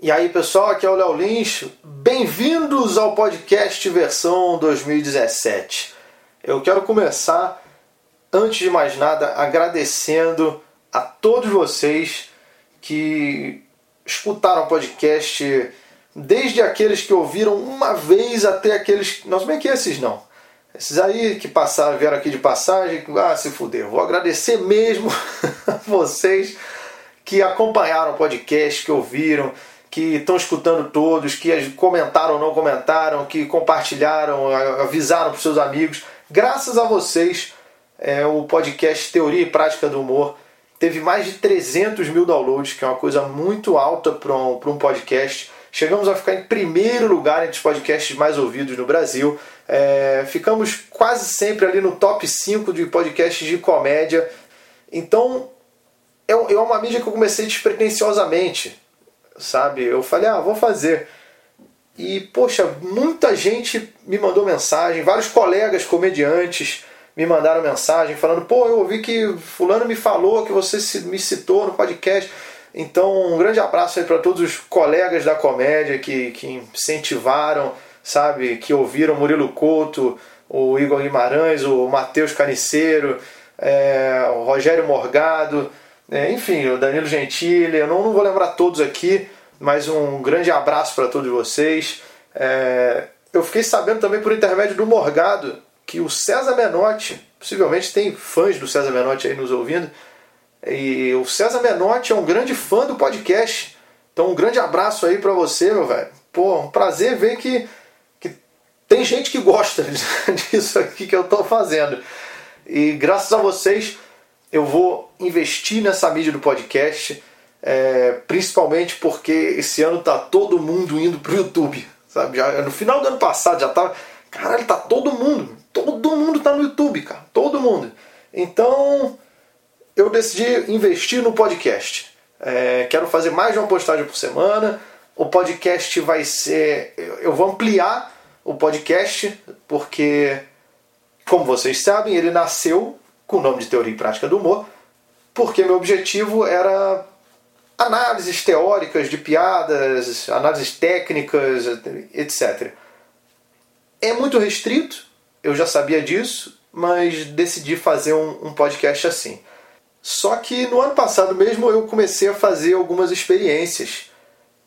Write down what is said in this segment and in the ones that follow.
E aí pessoal, aqui é o Léo Lins. Bem-vindos ao podcast versão 2017. Eu quero começar, antes de mais nada, agradecendo a todos vocês que escutaram o podcast, desde aqueles que ouviram uma vez até aqueles. Não, bem que esses não. Esses aí que passaram, vieram aqui de passagem, ah, se fuder. Vou agradecer mesmo a vocês que acompanharam o podcast, que ouviram, que estão escutando todos, que comentaram ou não comentaram, que compartilharam, avisaram para seus amigos. Graças a vocês, é, o podcast Teoria e Prática do Humor teve mais de 300 mil downloads, que é uma coisa muito alta para um, um podcast. Chegamos a ficar em primeiro lugar entre os podcasts mais ouvidos no Brasil. É, ficamos quase sempre ali no top 5 de podcasts de comédia. Então, é, é uma mídia que eu comecei despretensiosamente sabe? Eu falei, ah, vou fazer. E, poxa, muita gente me mandou mensagem, vários colegas comediantes me mandaram mensagem falando, pô, eu ouvi que fulano me falou que você me citou no podcast. Então, um grande abraço aí para todos os colegas da comédia que, que incentivaram, sabe, que ouviram Murilo Couto, o Igor Guimarães, o Matheus Caniceiro, é, o Rogério Morgado, é, enfim, o Danilo Gentili, eu não, não, vou lembrar todos aqui, mas um grande abraço para todos vocês. É, eu fiquei sabendo também por intermédio do Morgado que o César Menotti, possivelmente tem fãs do César Menotti aí nos ouvindo, e o César Menotti é um grande fã do podcast. Então um grande abraço aí para você, meu velho. Pô, um prazer ver que, que tem gente que gosta disso aqui que eu estou fazendo. E graças a vocês eu vou investir nessa mídia do podcast, é, principalmente porque esse ano tá todo mundo indo pro YouTube, sabe? Já, no final do ano passado já tava, caralho, tá todo mundo, todo mundo tá no YouTube, cara, todo mundo. Então eu decidi investir no podcast. É, quero fazer mais de uma postagem por semana. O podcast vai ser, eu vou ampliar o podcast porque, como vocês sabem, ele nasceu com o nome de Teoria e Prática do Humor, porque meu objetivo era análises teóricas de piadas, análises técnicas, etc. É muito restrito, eu já sabia disso, mas decidi fazer um, um podcast assim. Só que no ano passado mesmo eu comecei a fazer algumas experiências.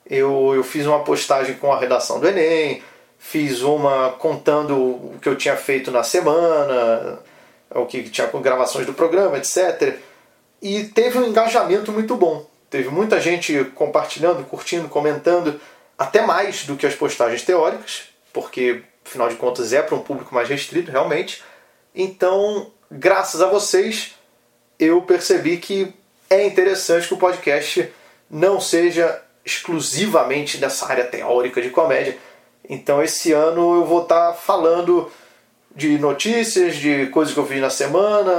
Eu, eu fiz uma postagem com a redação do Enem, fiz uma contando o que eu tinha feito na semana, o que tinha com gravações do programa, etc. E teve um engajamento muito bom. Teve muita gente compartilhando, curtindo, comentando, até mais do que as postagens teóricas, porque afinal de contas é para um público mais restrito, realmente. Então, graças a vocês, eu percebi que é interessante que o podcast não seja exclusivamente dessa área teórica de comédia. Então, esse ano eu vou estar tá falando de notícias, de coisas que eu fiz na semana.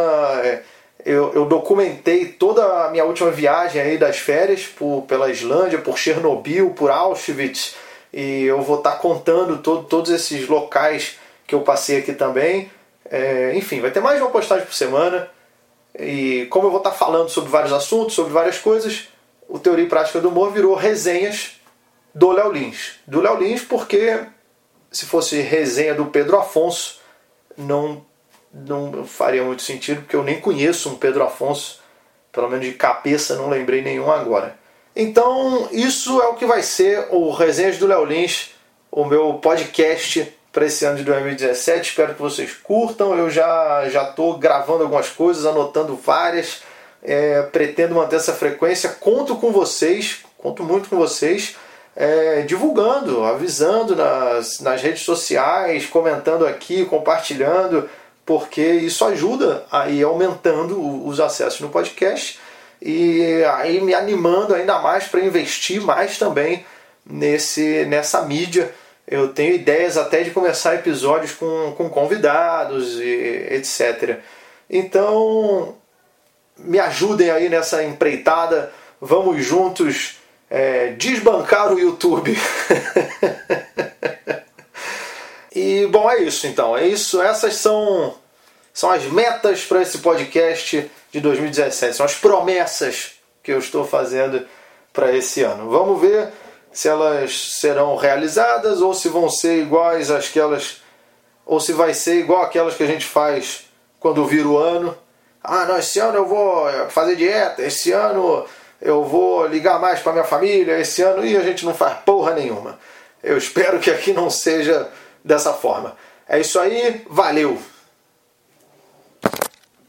Eu, eu, documentei toda a minha última viagem aí das férias por, pela Islândia, por Chernobyl, por Auschwitz. E eu vou estar contando todo, todos esses locais que eu passei aqui também. É, enfim, vai ter mais uma postagem por semana. E como eu vou estar falando sobre vários assuntos, sobre várias coisas, o Teoria e Prática do Humor virou resenhas do Léo Lins. Do Léo Lins porque se fosse resenha do Pedro Afonso, não, não faria muito sentido, porque eu nem conheço um Pedro Afonso, pelo menos de cabeça não lembrei nenhum agora. Então, isso é o que vai ser o Resenhas do Léo Lins, o meu podcast para esse ano de 2017. Espero que vocês curtam. Eu já já estou gravando algumas coisas, anotando várias. É, pretendo manter essa frequência. Conto com vocês, conto muito com vocês é, divulgando, avisando nas, nas redes sociais, comentando aqui, compartilhando, porque isso ajuda a ir aumentando os acessos no podcast e aí me animando ainda mais para investir mais também nesse, nessa mídia. Eu tenho ideias até de começar episódios com, com convidados e etc. Então, me ajudem aí nessa empreitada. Vamos juntos é, desbancar o YouTube. bom, é isso então. É isso. Essas são, são as metas para esse podcast de 2017. São as promessas que eu estou fazendo para esse ano. Vamos ver se elas serão realizadas ou se vão ser iguais àquelas ou se vai ser igual aquelas que a gente faz quando vira o ano. Ah, não, esse ano eu vou fazer dieta, esse ano eu vou ligar mais para minha família, esse ano e a gente não faz porra nenhuma. Eu espero que aqui não seja dessa forma. É isso aí, valeu!